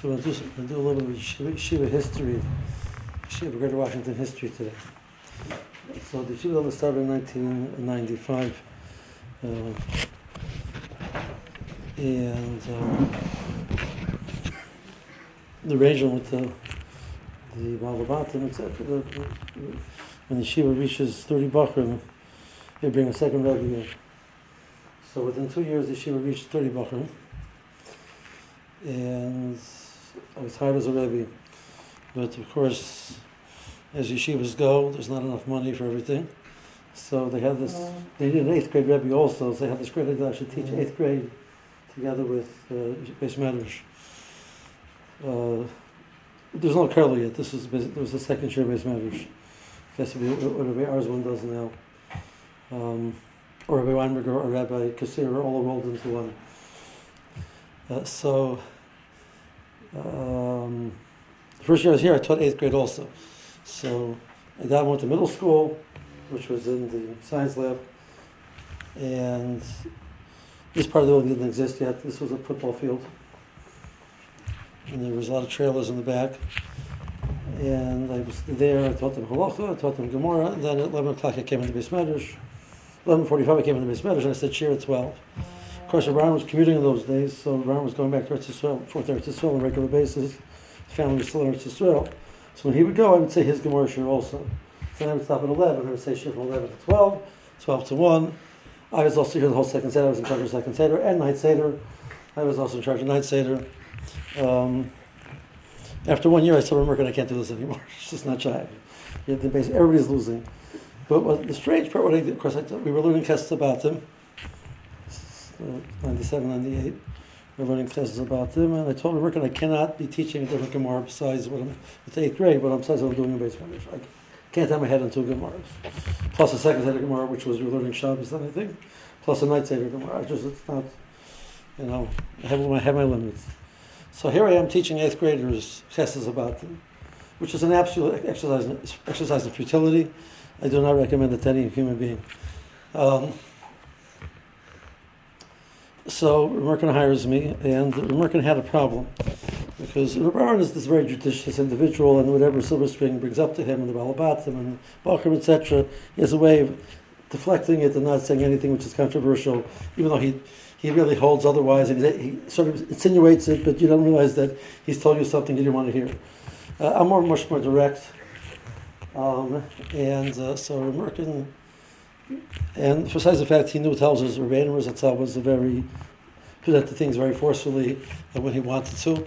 So we'll do, we'll do a little bit of Shiva, Shiva history, Shiva Greater Washington history today. So the Shiva started in 1995. Uh, and um, the arrangement with the the Balabatim, etc. When the Shiva reaches 30 Bachrim, they bring a second Rebbe in. So within two years, the Shiva reached 30 Bachrim. And I was hired as a Rebbe. But of course, as yeshivas go, there's not enough money for everything. So they had this, they needed an eighth grade Rebbe also, so they had this great idea I should teach eighth grade together with uh, Beis Medrash. Uh, there's no curly yet. This was there was a second year Beis Medrash. Guess what Rabbi Arzwan does now. Um, or Rabbi Weinberger or Rabbi Kassir all rolled into one. Uh, so, um, the first year I was here, I taught eighth grade also. So, I then went to middle school, which was in the science lab, and this part of the building didn't exist yet. This was a football field. And there was a lot of trailers in the back. And I was there, I taught them halacha, I taught them Gemara, and then at 11 o'clock I came into Beis Medrash. 11.45 I came into Beis Medrash, and I said share at 12. Of course, Abraham was commuting in those days, so Abraham was going back to Eretz Yisrael, for Eretz Yisrael on a regular basis. His family was still in Eretz Yisrael. So when he would go, I would say his Gemara share also. So then I would stop at 11, I would say share from 11 to 12, 12 to 1, I was also here the whole second Seder. I was in charge of second Seder and night Seder. I was also in charge of night Seder. Um, after one year, I told Merkin, I can't do this anymore. It's just not shy. Everybody's losing. But what, the strange part, what I did, of course, I, we were learning tests about them. Uh, 97, 98. We're learning classes about them, and I told Merkin, I cannot be teaching a different Gemara besides what I'm, it's eighth grade, but I'm besides what I'm doing in base I can't have my head on two Gemaras. Plus a second Seder Gemara, which was learning Shabbos, then I think. Plus a night Seder Gemara. I Just, it's not, you know, I have, I have my limits. So here I am teaching eighth graders tests about them, which is an absolute exercise, exercise in futility. I do not recommend it to any human being. Um, so Merkin hires me, and Merkin had a problem because Rabban is this very judicious individual, and whatever Silver Spring brings up to him, and the Balabatim and Bachram, etc., he has a way of deflecting it and not saying anything which is controversial, even though he he really holds otherwise, and he sort of insinuates it, but you don't realize that he's told you something you didn't want to hear. Uh, I'm more, much more direct, um, and uh, so Merkin, and besides the fact he knew tells us Rabbeinu Zatzal was a very presented things very forcefully uh, when he wanted to.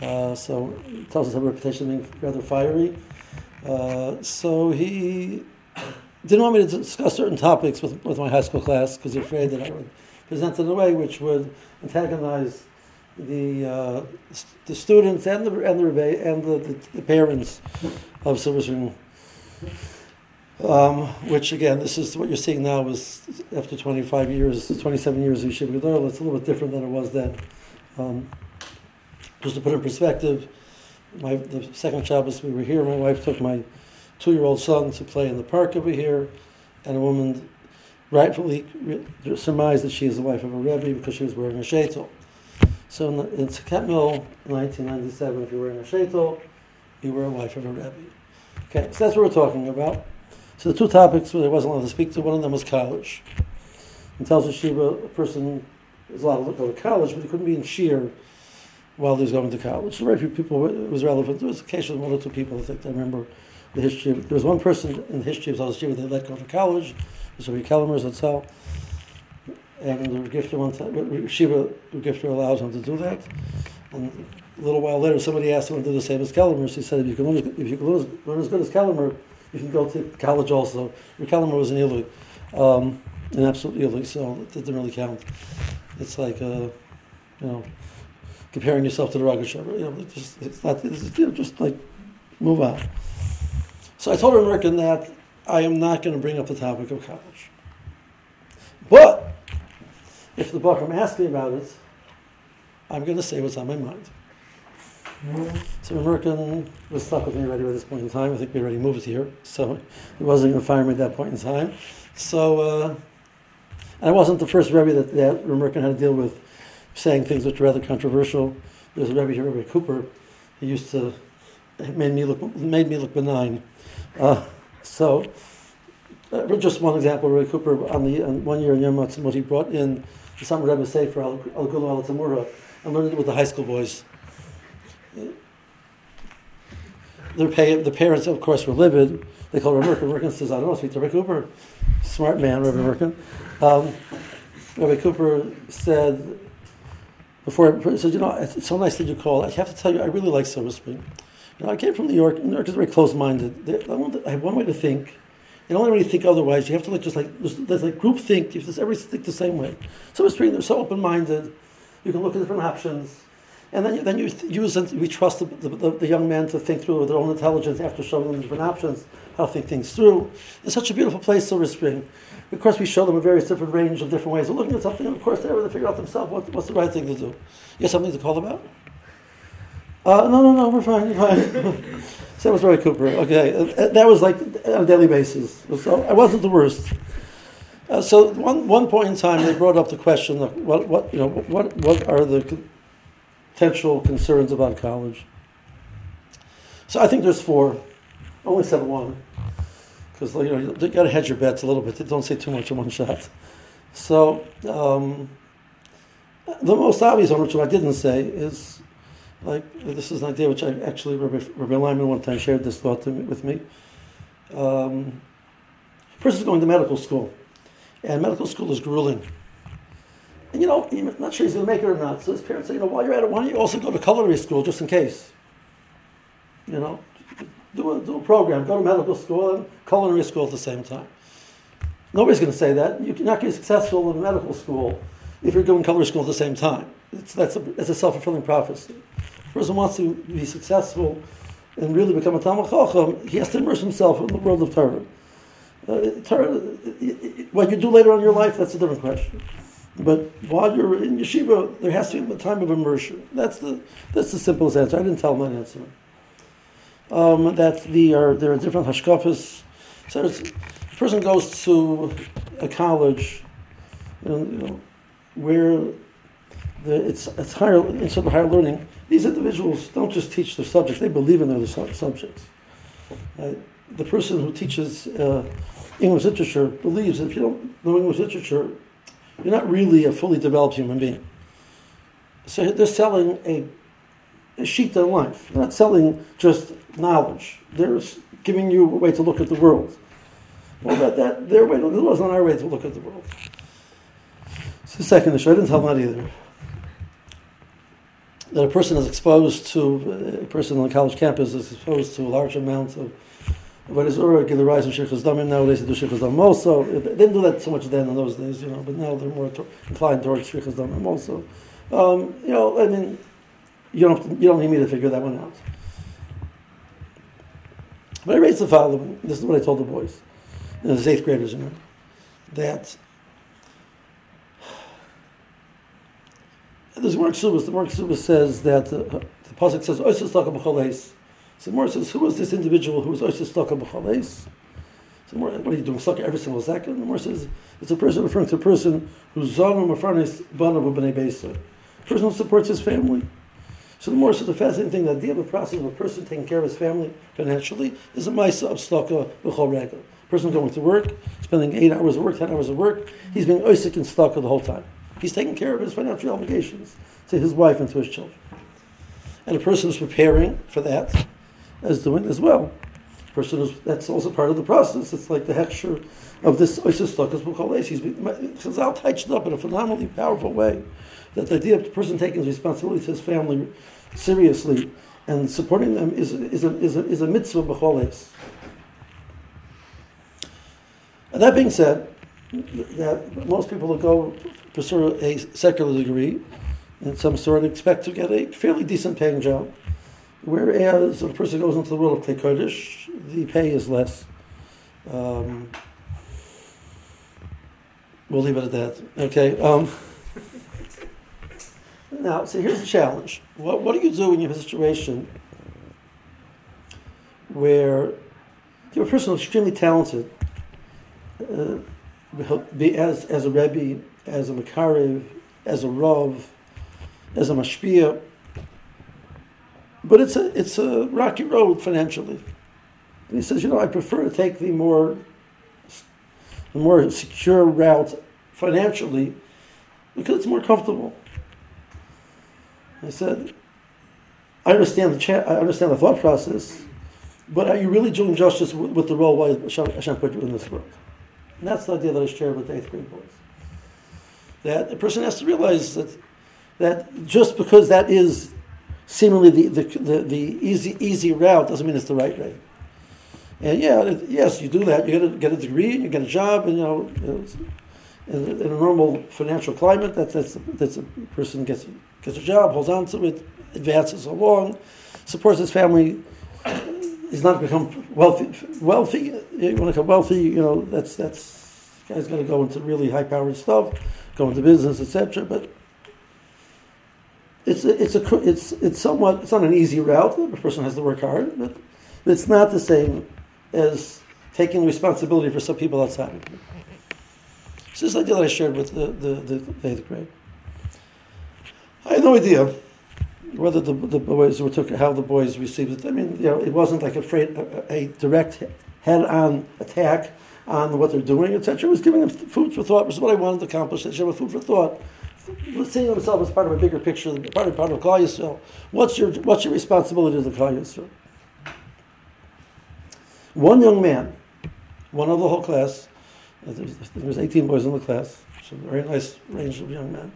Uh, so it tells us a reputation being rather fiery. Uh, so he didn't want me to discuss certain topics with, with my high school class because he's afraid that I would present in a way which would antagonize the uh, the students and the and the and the, the, the parents of Silver Spring. Um, which again, this is what you're seeing now is after 25 years, 27 years of Yeshiva Gedol, it's a little bit different than it was then. Um, just to put in perspective, my the second Shabbos we were here, my wife took my two-year-old son to play in the park over here, and a woman rightfully surmised that she is the wife of a Rebbe because she was wearing a shaitel. So in, the, in Saket Mill, 1997, if you're wearing a shaitel, you were a wife of a Rebbe. Okay, so that's what we're talking about. So the two topics where I wasn't allowed to speak to, one of them was college. In Tel Shiva, a person is allowed to go to college, but he couldn't be in Shir while he was going to college. So very few people, it was relevant. There was occasionally one or two people, I think, I remember the history. Of there was one person in the history of Tel Shiva they let go to college, was Rabbi Kellermer's Zatzal. And the Gifter one time, Shiva Gifter allowed him to do that. And a little while later, somebody asked him to do the same as Kellermer's. He said, if you can learn, if you can learn as good as Kellermer, you can go to college also. Kellermer was an Ilu, um, an absolute Ilu, so it didn't really count. It's like, uh, you know, comparing yourself to the Raga You know, it's just, it's not, it's, you know, just like, move on. So I told Merkin that I am not going to bring up the topic of college. But, if the book I'm asking about it, I'm going to say what's on my mind. So Merkin was stuck with me already by this point in time. I think we already moved here, so he wasn't going to fire me at that point in time. So, uh, and I wasn't the first Rebbe that, that Merkin had to deal with saying things which were rather controversial. there's a Rebbe here, Rebbe Cooper. He used to made me look made me look benign. Uh, so, uh, just one example, Rebbe Cooper on the on one year in Yom Ha'atzmaut, he brought in Summer Rebbe Sefer Al Gulu Al Tamura and learned it with the high school boys. Pay, the parents, of course, were livid. They called Rebbe Merkin. Merkin says, I don't know, speak to Rebbe Cooper. Smart man, Rebbe Merkin. Um, Rebbe Cooper said, before he said, you know, it's so nice that you called. I have to tell you, I really like Silver Spring. You know, I came from New York. New York is very close-minded. I have one way to think. And only when you think otherwise, you have to like just like there's, there's like group think. You just to everybody think the same way. Silver Spring, they're so open-minded. You can look at different options. And then, then you use we trust the, the, the, young men to think through their own intelligence after showing them different options, how to think things through. It's such a beautiful place, Silver Spring. Of course, we show them a various different range of different ways of looking at something, and of course, they're able to figure out themselves what, what's the right thing to do. You have something to call about? Uh, no, no, no, we're fine, we're fine. so that was Roy Cooper. Okay, uh, that was like on a daily basis. So I wasn't the worst. Uh, so one, one point in time, they brought up the question of what, what, you know, what, what are the potential concerns about college? So I think there's four. I Only said one because you know you got to hedge your bets a little bit. Don't say too much in one shot. So um, the most obvious one, which I didn't say, is like this is an idea which I actually Rabbi, Rabbi Lyman one time shared this thought me, with me. Um, person's going to medical school, and medical school is grueling. You know, you're not sure he's going to make it or not. So his parents say, you know, while you're at it, why don't you also go to culinary school just in case? You know, do a, do a program, go to medical school and culinary school at the same time. Nobody's going to say that. You're not going to be successful in medical school if you're doing culinary school at the same time. It's, that's, a, that's a self-fulfilling prophecy. If a person wants to be successful and really become a Talmud Chacham, he has to immerse himself in the world of Torah. Uh, Torah, what you do later on in your life, that's a different question. But while you're in yeshiva, there has to be a time of immersion. That's the, that's the simplest answer. I didn't tell that answer um, that the, are, there are different hashkafas. So a person goes to a college, you know, you know where the, it's, it's higher, instead of higher learning, these individuals don't just teach their subjects, they believe in their subjects. Uh, the person who teaches uh, English literature believes that if you don't know English literature, you're not really a fully developed human being. So they're selling a a sheet in life. They're not selling just knowledge. They're giving you a way to look at the world. Well, that, that their way, it wasn't our way to look at the world. It's the second issue. I didn't tell that either. That a person is exposed to, uh, a person on a college campus is exposed to a large amount of is Ura, give the rise of Sheikh's Damim, nowadays they do Sheikh's Damim also. They didn't do that so much then in those days, you know, but now they're more to, inclined towards Sheikh's Damim also. Um, you know, I mean, you don't, you don't need me to figure that one out. But I raised the following. This is what I told the boys, the eighth graders, remember, that there's more Ksubas. The more Ksubas says that the, the pasuk says. So more says, who was this individual who was Oisus Taka B'Chaleis? So more, what are you doing? Sucker every single second. The more says it's a person referring to a person who's Zalman Mafarnis Banav B'nei Beisa. A person who supports his family. So the more so the fascinating thing, the idea of a process of a person taking care of his family financially is a ma'isa of staka uh, b'chol regel. Person going to work, spending eight hours of work, ten hours of work, he's being oisik and staka the whole time. He's taking care of his financial obligations to his wife and to his children. And a person who's preparing for that is doing as well. Person who's, that's also part of the process. It's like the hechsher of this oisik stakas b'chol He's Chazal touched up in a phenomenally powerful way that the idea of the person taking responsibility to his family seriously and supporting them is, is, a, is, a, is a mitzvah b'choles. That being said, that most people that go pursue a secular degree in some sort expect to get a fairly decent paying job, whereas if a person goes into the world of Klei the pay is less. Um, we'll leave it at that. Okay. Um, now, so here's the challenge. What, what do you do when you have a situation where you're a person extremely talented, uh, be as, as a Rebbe, as a Makarev, as a Rav, as a Mashpia, but it's a it's a rocky road financially. And he says, you know, I prefer to take the more the more secure route financially because it's more comfortable. I said, I understand the cha- I understand the thought process, but are you really doing justice with, with the role why Hashem, Hashem put you in this world? And that's the idea that I shared with the eighth grade boys. That a person has to realize that that just because that is seemingly the, the, the, the easy easy route doesn't mean it's the right way. And yeah, yes, you do that. You get a, get a degree, you get a job, and you know, in, in a normal financial climate, that, that's that's a person gets gets a job, holds on to it, advances along, supports his family. He's not become wealthy. Wealthy, you want to become wealthy, you know, that's that's guy's got to go into really high powered stuff, go into business, etc. But it's it's a it's it's somewhat it's not an easy route. The person has to work hard, but, it's not the same as taking responsibility for some people outside of you. So this idea that I shared with the the, the, eighth grade. I had no idea whether the, the boys were took how the boys received it. I mean, you know, it wasn't like a, a, a direct head-on attack on what they're doing, etc. It was giving them food for thought, which is what I wanted to accomplish. They should have food for thought. Seeing himself as part of a bigger picture, part of part of Klal Yisrael. What's your what's your responsibility as a Klal Yisrael? One young man, one of the whole class, there was 18 boys in the class, so very nice range of young men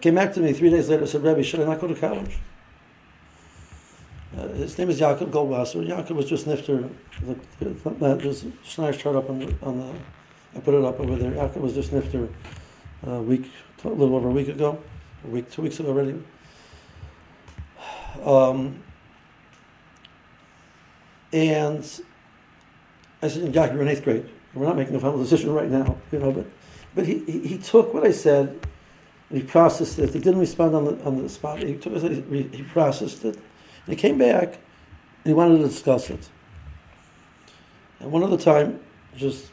Came back to me three days later. and Said, Rebbe, should I not go to college? Uh, his name is Yaakov Goldwasser. Yaakov was just nifter. There's Schneider's chart up on the, on the. I put it up over there. Yaakov was just nifter a week, a little over a week ago, a week, two weeks ago already. Um, and I said, Yaakov, you're in eighth grade. We're not making a final decision right now, you know. But but he, he, he took what I said and he processed it. He didn't respond on the, on the spot. He, took it, he processed it. And he came back and he wanted to discuss it. And one other time, just,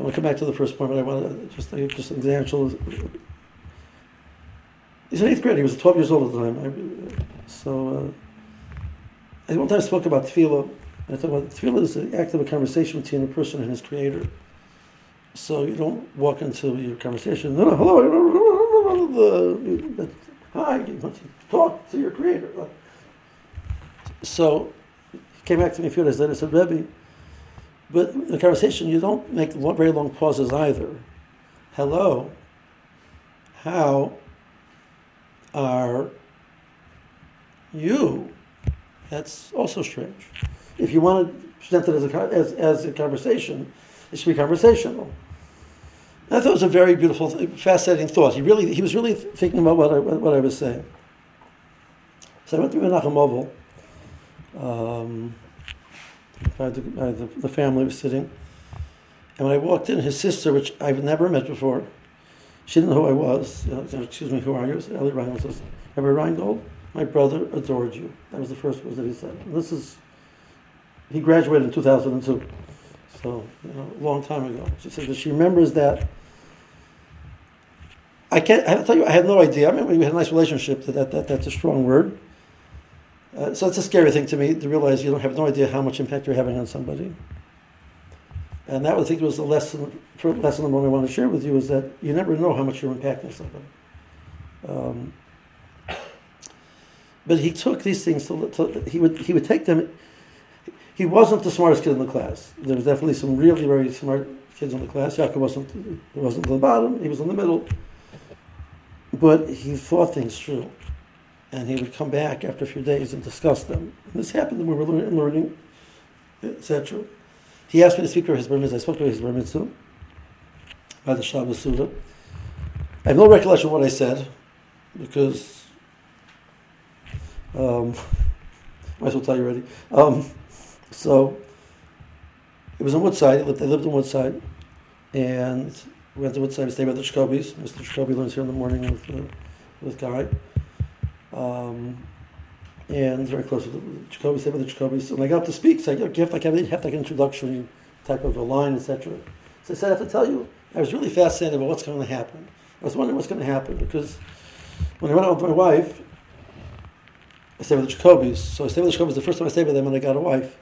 I'm going to come back to the first point, but I want to just, just an example. He's in eighth grade. He was 12 years old at the time. I, so, uh, I one time spoke about tefillah. And I thought about tefillah is the act of a conversation between a person and his creator. So you don't walk into your conversation, no, no, hello, hi, you want to talk to your creator. So he came back to me a few days later and said, Rebbe, but in the conversation you don't make very long pauses either. Hello, how are you? That's also strange. If you want to present it as a, as, as a conversation, it should be conversational. I thought it was a very beautiful, fascinating thought. He really, he was really thinking about what I, what I was saying. So I went to Menachem Oval. Um, the, the, the family was sitting. And when I walked in, his sister, which I've never met before, she didn't know who I was. You know, Excuse me, who are you? Ellie Reingold says, Rabbi Reingold, my brother adored you. That was the first words that he said. And this is, he graduated in 2002. So, you know, a long time ago. She said that she remembers that. I can't, I tell you, I had no idea. I mean, we had a nice relationship. That, that, that that's a strong word. Uh, so it's a scary thing to me to realize you don't have no idea how much impact you're having on somebody. And that, I think, was the lesson, lesson number one I want to share with you is that you never know how much you're impacting somebody. Um, but he took these things to, to, he would he would take them he wasn't the smartest kid in the class. There was definitely some really very smart kids in the class. Yaakov wasn't, wasn't the bottom, he was in the middle. But he thought things through. And he would come back after a few days and discuss them. And this happened when we were learning, learning etc. He asked me to speak for his bar. I spoke to his bar by the Shabbos Suda. I have no recollection of what I said because um, might as well tell you already. Um, so it was in Woodside. They lived in Woodside, and we went to Woodside to stay with the Jacobis. Mr. Jacoby learns here in the morning with uh, with Guy. Um, and very close with the Jacoby, stayed with the Jacobis. And I got up to speak, so I have like, I have like an introductory type of a line, etc. So I said, I have to tell you, I was really fascinated about what's going to happen. I was wondering what's going to happen because when I went out with my wife, I stayed with the Jacobis. So I stayed with the Jacobis the first time I stayed with them and I got a wife.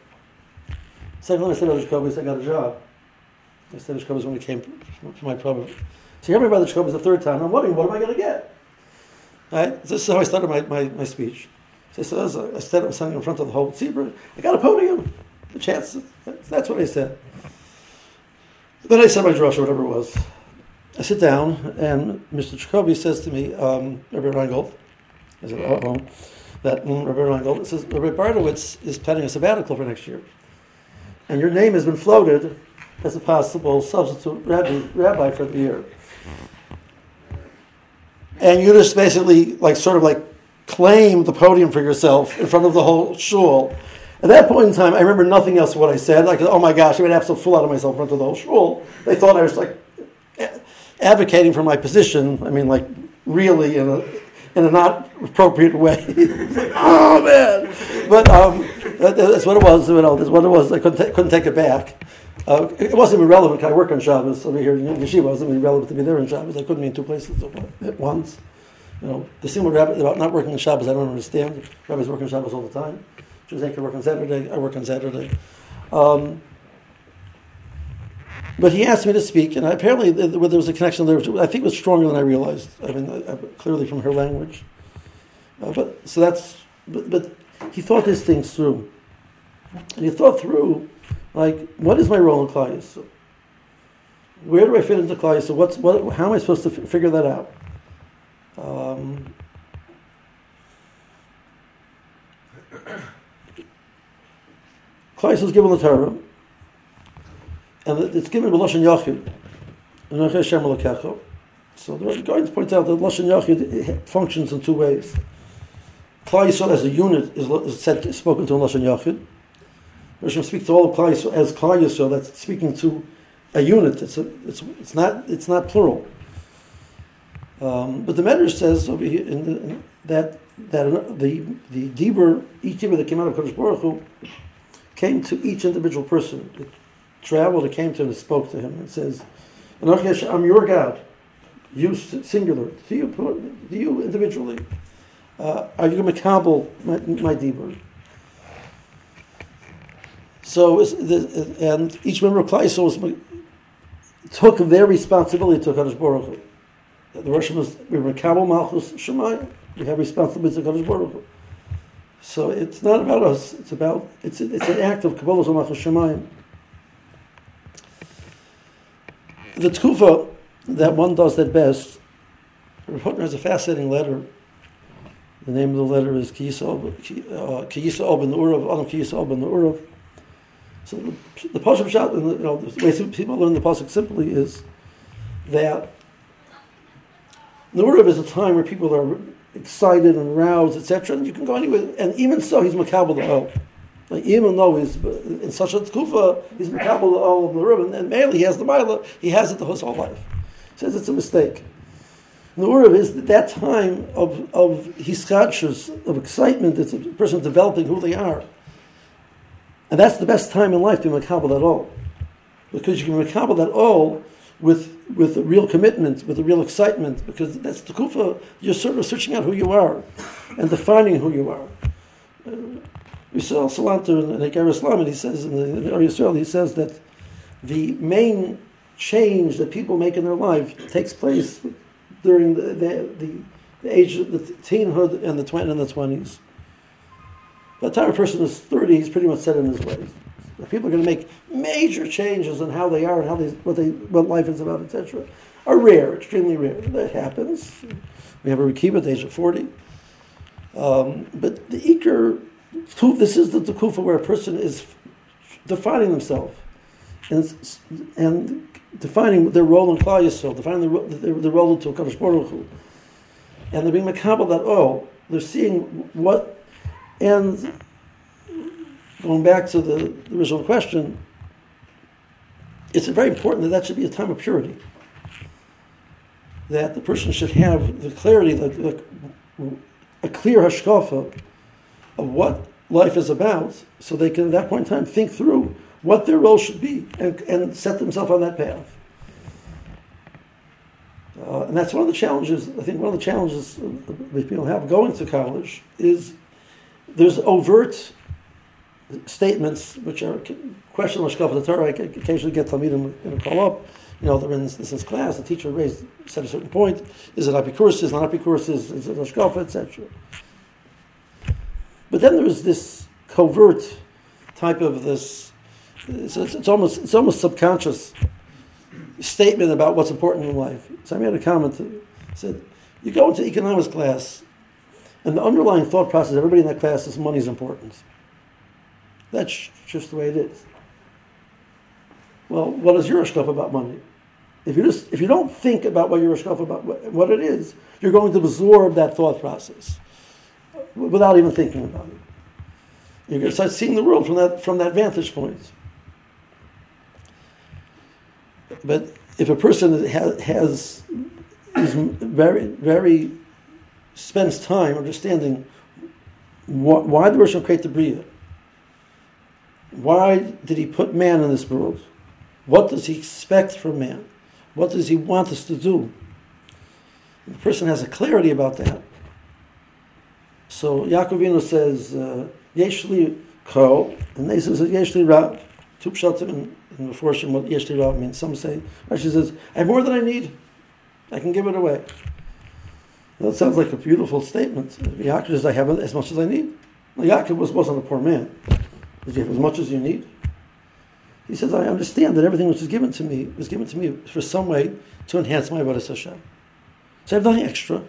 Second time I stayed with the Jacobis, I got a job. I stayed with the Jacobis when we came to my problem. So hear me about the Jacobis the third time. I'm wondering, what am I going to get? Right? This is how I started my, my, my speech. So I said, I said, I'm standing in front of the whole tzibbur. I got a podium. The chance. That's what I said. Then I said my drush, or whatever it was. I sit down, and Mr. Jacoby says to me, um, Rabbi Reingold, I said, oh, that mm, Rabbi Reingold says, Rabbi Breitowitz is planning a sabbatical for next year. And your name has been floated as a possible substitute rabbi, rabbi for the year. And you just basically, like, sort of like claim the podium for yourself in front of the whole shul. At that point in time, I remember nothing else of what I said. Like, oh my gosh, I made an absolute fool out of myself in front of the whole shul. They thought I was like advocating for my position. I mean, like really in a in a not appropriate way. oh man! But um, that, that's what it was. You know, that's what it was. I couldn't, couldn't take it back. Uh, it wasn't even relevant. I work on Shabbos over here in Yeshiva. It wasn't even relevant to be there on Shabbos. I couldn't be in two places at once. You know, the thing about not working on Shabbos, I don't understand. Rabbis work on Shabbos all the time. Jews can work on Saturday. I work on Saturday. Um, but he asked me to speak, and apparently there was a connection there. which I think was stronger than I realized. I mean, clearly from her language. Uh, but so that's. But, but, he thought these things through, and he thought through, like, what is my role in Klal Where do I fit into Klal So what's what? How am I supposed to f- figure that out? Um, Klal is given the Torah and it's given with Lashon Yachid. And Hashem Elokecha. So the guidance points out that Lashon Yachid functions in two ways. Klal Yisrael as a unit is, is said spoken to in Lashon Yachid. Hashem speaks to all of Klal Yisrael as Klal Yisrael. That's speaking to a unit. It's a, it's it's not it's not plural. Um, but the Medrash says over here in the, in that that the the Dibur each Dibur that came out of Kodesh Baruch Hu came to each individual person. It traveled and came to him and spoke to him and says, I'm your God. You singular. To you, to you individually. Uh, are you going to cobble my, my dibur? So, and each member of Klai took their responsibility to Kadosh Baruch Hu. The Rosh was we were Kabul Malchus Shemayim. We have responsibility to Kadosh Baruch Hu. So it's not about us. It's about it's it's an act of Kabbalah Malchus Shemayim. The tkufa that one does at best, Hutner has a fascinating letter. The name of the letter is Kiyisa uh, Oben Urav, Adam Kiyisa Oben Urav. So the, the Pasuk Shot, you know, the way people learn the Pasuk simply is that the Urav is a time where people are excited and roused, etc., and you can go anywhere. And even so, he's Makabal the oil. Even though he's in such a tkufa, he's mekabel all of the ribbon, and mainly he has the mila, he has it the his whole life. He says it's a mistake. And the Urav is that time of of hischadshus, of excitement. It's a person developing who they are, and that's the best time in life to be mekabel at all, because you can mekabel that all with with a real commitment, with a real excitement, because that's the kufa. You're sort of searching out who you are, and defining who you are. We saw Salanter in the Islam, and he says in the, Yisrael, he says that the main change that people make in their life takes place during the, the, the, the age of the teenhood and the twenty and the twenties. By the time a person is thirty, he's pretty much set in his ways. People are going to make major changes in how they are and how they what they what life is about, etc. Are rare, extremely rare. That happens. We have a Rekiba at the age of forty. Um, but the Iker this is the kufa where a person is defining themselves and, and defining their role in Klal Yisrael, defining the, the, the role into Kadosh Baruch. And they're being makabel that, oh, they're seeing what, and going back to the, the original question, it's very important that that should be a time of purity. That the person should have the clarity, the, the, a clear hashkafa of what life is about, so they can at that point in time think through what their role should be and, and set themselves on that path. Uh, and that's one of the challenges, I think one of the challenges that people have going to college is there's overt statements which are questionable of the Torah. I occasionally get Talmidim you call up. You know, they're in this, this class. The teacher raised said a certain point. Is it Apikuris? Is it not Apikuris? Is it Hashkafa? Etc. But then there's this covert type of this. It's, it's, almost it's almost subconscious statement about what's important in life. So I made a comment. To, said, you go into economics class, and the underlying thought process everybody in that class is money is important. That's just the way it is. Well, what is your stuff about money? If you just if you don't think about what your stuff about what it is, you're going to absorb that thought process without even thinking about it. You're going to start seeing the world from that from that vantage point. But if a person has, has is very very spends time understanding wh- why the Rosh create the Bria, why did he put man in this world? What does he expect from man? What does he want us to do? The person has a clarity about that. So Yaakovino says, uh, Yeshli Ko, and they says Yeshli Rav. Two pshatim in, in the what Yeshli Rav means. Some say, Rashi says, I have more than I need. I can give it away. That sounds like a beautiful statement. Yaakov says, I have as much as I need. Well, Yaakov was, wasn't a poor man. He have as much as you need? He says, I understand that everything which is given to me was given to me for some way to enhance my Avodah Hashem. So I have nothing extra.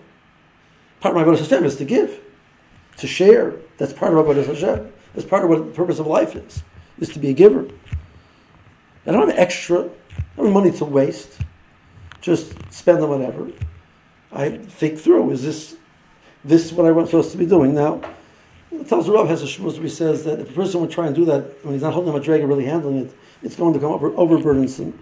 Part of my Avodah Hashem is to give, to share. That's part of Avodah Hashem. That's part of what the purpose of life is, is to be a giver. I don't have extra, I don't have money to waste. Just spend on whatever. I think through, is this this what I'm supposed to be doing? Now, tells Rav has a shmuz where he says that if a person would try and do that when he's not holding a drag really handling it, it's going to come over, overburdensome.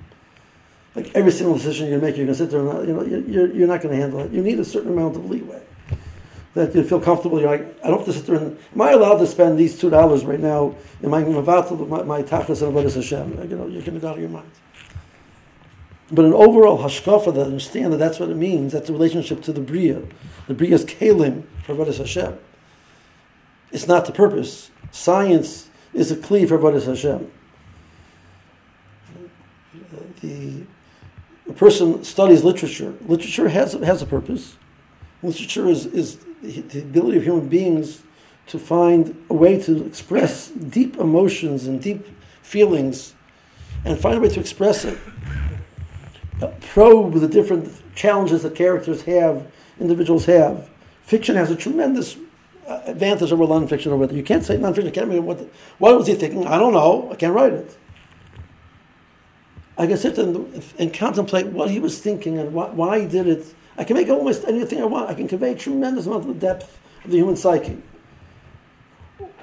Like every single decision you're going to make, you're going to sit there and you know, you're, you're not going to handle it. You need a certain amount of leeway that you feel comfortable. You're like, I don't have to sit there and, am I allowed to spend these two dollars right now in my mavatal, my, my tachlis and avodas Hashem? You know, you're going to go out of your mind. But an overall hashkafa that understand that that's what it means. That's a relationship to the bria. The bria is kalim for avodas Hashem. It's not the purpose. Science is a kli for avodas Hashem the a person studies literature. Literature has has a purpose. Literature is, is the ability of human beings to find a way to express deep emotions and deep feelings and find a way to express it. Uh, probe the different challenges that characters have, individuals have. Fiction has a tremendous uh, advantage over nonfiction over. You can't say nonfiction. Can't remember what, what was he thinking? I don't know. I can't write it. I can sit and, and contemplate what he was thinking and why, he did it. I can make almost anything I want. I can convey a tremendous amount of the depth of the human psyche.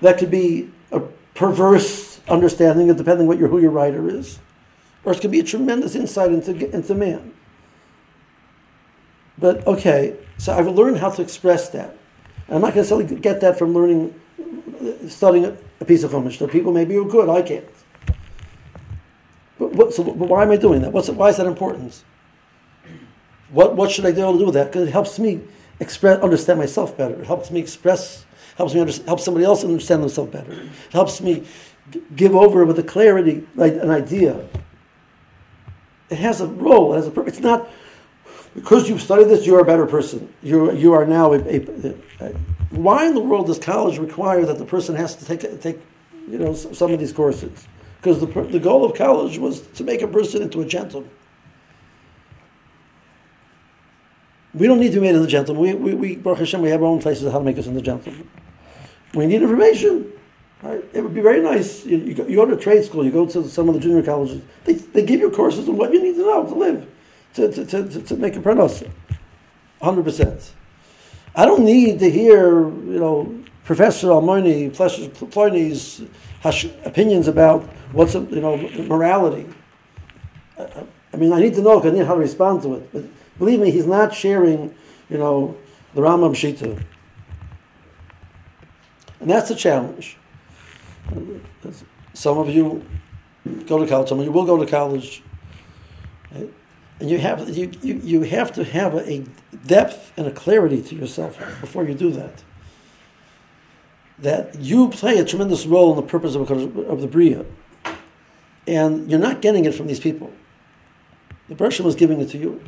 That could be a perverse understanding, of depending what your who your writer is, or it could be a tremendous insight into into man. But okay, so I've learned how to express that. And I'm not going to necessarily get that from learning, studying a piece of Chumash. So people maybe are good, I can't. But, what, so, but why am I doing that? What's, why is that important? What, what should I be able to do with that? Because it helps me express, understand myself better. It helps me express, helps me under, help somebody else understand themselves better. It helps me g- give over with a clarity, like an idea. It has a role. It has a purpose. It's not because you've studied this, you're a better person. You you are now a, a, a, Why in the world does college require that the person has to take take you know some of these courses? Because the, the goal of college was to make a person into a gentleman. We don't need to be made into a gentleman. We, we, we, Baruch Hashem, we have our own places of how to make us into gentlemen. We need information. Right? It would be very nice. You, you, go, you, go, to trade school, you go to some of the junior colleges, they, they give you courses on what you need to know to live, to, to, to, to make a pronos. 100%. I don't need to hear, you know, Professor Almoni, Plini's opinions about what's you know morality. I mean, I need to know because I need how to respond to it. But believe me, he's not sharing, you know, the Rambam Shita. And that's the challenge. Some of you go to college, some of you will go to college. Right? And you have, you, you, you have to have a depth and a clarity to yourself before you do that. that you play a tremendous role in the purpose of, of the Bria. And you're not getting it from these people. The Bershom was giving it to you.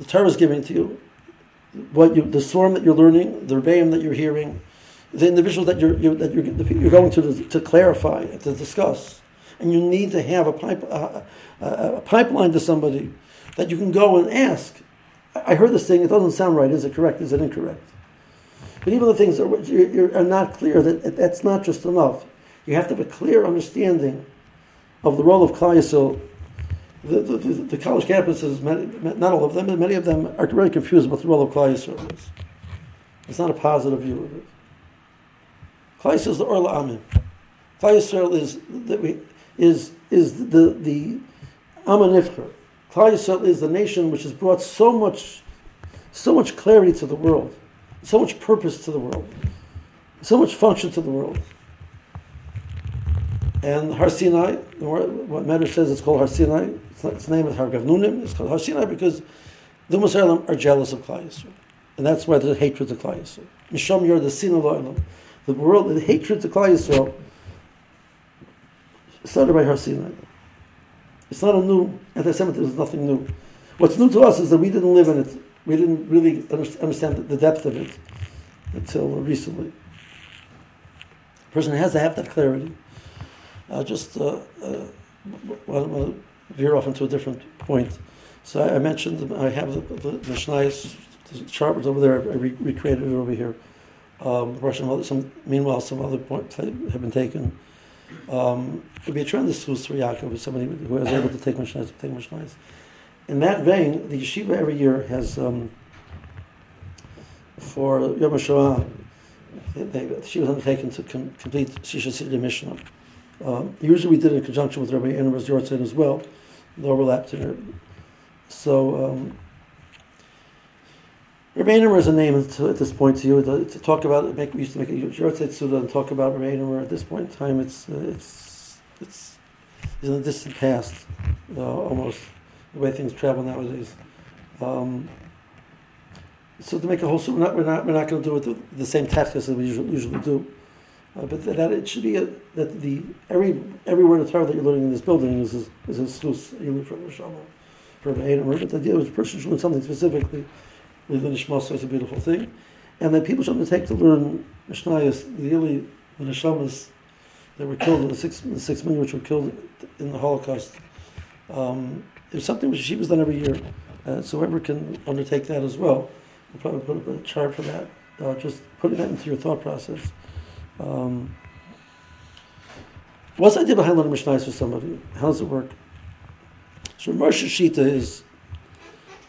The Torah is giving to you. What you, the storm that you're learning, the Rebbeim that you're hearing, the individuals that you're, you're that you're, you're going to to clarify to discuss, and you need to have a pipe a, a pipeline to somebody that you can go and ask. I heard this thing; it doesn't sound right. Is it correct? Is it incorrect? But even the things that are, are not clear, that that's not just enough. You have to have a clear understanding of the role of Klal. The, the, the, college campuses, not all of them, but many of them are very confused about the role of Klal Yisrael is. It's not a positive view of it. Yisrael is the Orla Amin. Yisrael is the, is is the the Amanifcher. Klal Yisrael is the nation which has brought so much so much clarity to the world so much purpose to the world, so much function to the world. And Har Sinai, what Medrash says it's called Har Sinai, its name is Har Gavnunim, it's called Har Sinai because the Muslim are jealous of Klal Yisrael. And that's why there's hatred to Klal Yisrael. Misham Yor, the sin of the world, the hatred to Klal Yisrael started by Har Sinai. It's not a new, anti-Semitism is nothing new. What's new to us is that we didn't live in it we didn't really understand the depth of it until recently. A person has to have that clarity. Uh, just uh, uh, well, veer off into a different point. So I, I mentioned I have the, the, the the chart over there. I re- recreated it over here. Um, Russian, some, meanwhile, some other points have been taken. Um, it would be a tremendous source for Yaakov, somebody who was able to take Mishnais, to take Mishnais in that vein, the yeshiva every year has um, for Yom HaShoah, she was undertaken to com- complete Shisha Siddur Mishnah. Um, usually we did it in conjunction with Rabbi Einer's Yortzeit as well, the overlap there. So, um, Rabbi Einer is a name at this point to you to, to talk about. Make, we used to make a Yortzeit Suda and talk about Rabbi Einer. At this point in time, it's uh, it's it's in the distant past, uh, almost the way things travel nowadays. Um, so to make a whole we're not we're not, we're not going to do it the, the same tactics that we usually, usually do. Uh, but that it should be a, that the every every word of Torah that you're learning in this building is is, is a schus even from the Shama, from Adam. But the idea is a person should learn something specifically. The Nishma, so it's a beautiful thing, and that people should undertake to learn Mishnayos, the early the Nishamas that were killed, in the six the six million which were killed in the Holocaust. Um, something which she was done every year. Uh, so whoever can undertake that as well, we'll probably put up a chart for that. Uh, just putting that into your thought process. Um, what's the idea behind learning Mishnah for somebody? How does it work? So Moshe Shita is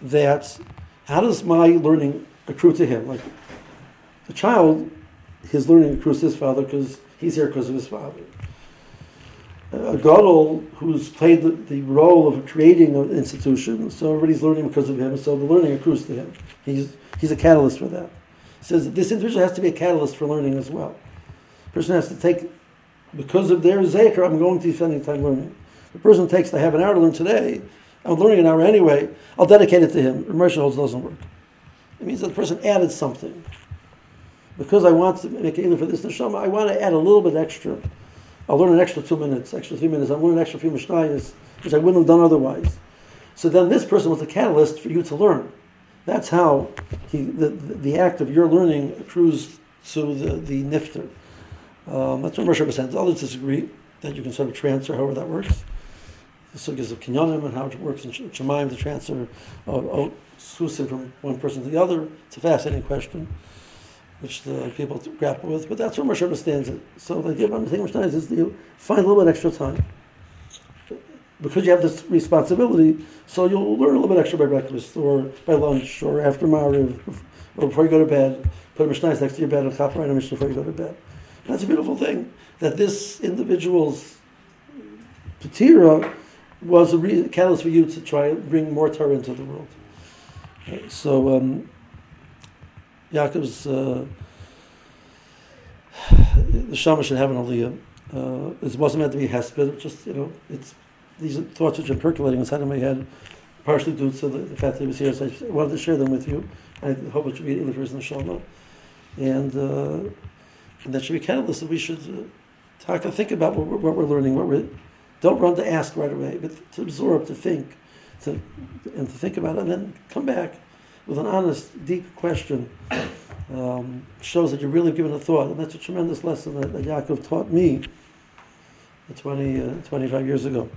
that how does my learning accrue to him? Like a child, his learning accrues to his father because he's here because of his father a gadol who's played the, the, role of creating an institution, so everybody's learning because of him, so the learning accrues to him. He's, he's a catalyst for that. He says that this individual has to be a catalyst for learning as well. The person has to take, because of their zeker, I'm going to spend time learning. The person takes to have an hour to learn today, I'm learning an hour anyway, I'll dedicate it to him. Immersion holds doesn't work. It means that the person added something. Because I want to make either for this neshama, I want to add a little bit extra I'll learn an extra two minutes, extra three minutes. I'll learn an extra few mishnayos, which I wouldn't have done otherwise. So then this person was the catalyst for you to learn. That's how he, the, the, the act of your learning accrues to the, the nifter. Um, that's what Moshe says. Others disagree that you can sort of transfer however that works. The sugyas of kinyanim and how it works in Shemaim, the transfer of, of from one person to the other. It's a fascinating question which the people grapple with. But that's where Moshe understands it. So the idea of understanding Mishnah is you find a little bit extra time. Because you have this responsibility, so you'll learn a little bit extra by breakfast or by lunch or after Mariv or before you go to bed. Put a Mishnah next to your bed and chop right a Mishnah before you go to bed. That's a beautiful thing that this individual's patira was a catalyst for you to try and bring more Torah into the world. So um, Yaakov's uh, the Shama should have an aliyah. Uh, it wasn't meant to be hesped. Just you know, it's these thoughts which are percolating inside of my head, partially due to the, the fact that he was here. So I wanted to share them with you. I hope it should be the first in the Shama. And uh, and that should be catalyst that we should uh, talk and think about what we're, what we're learning. What we don't run to ask right away, but to absorb, to think, to and to think about it, and then come back with an honest, deep question. Um, shows that you're really given a thought, and that's a tremendous lesson that, that Yaakov taught me 20, uh, 25 years ago.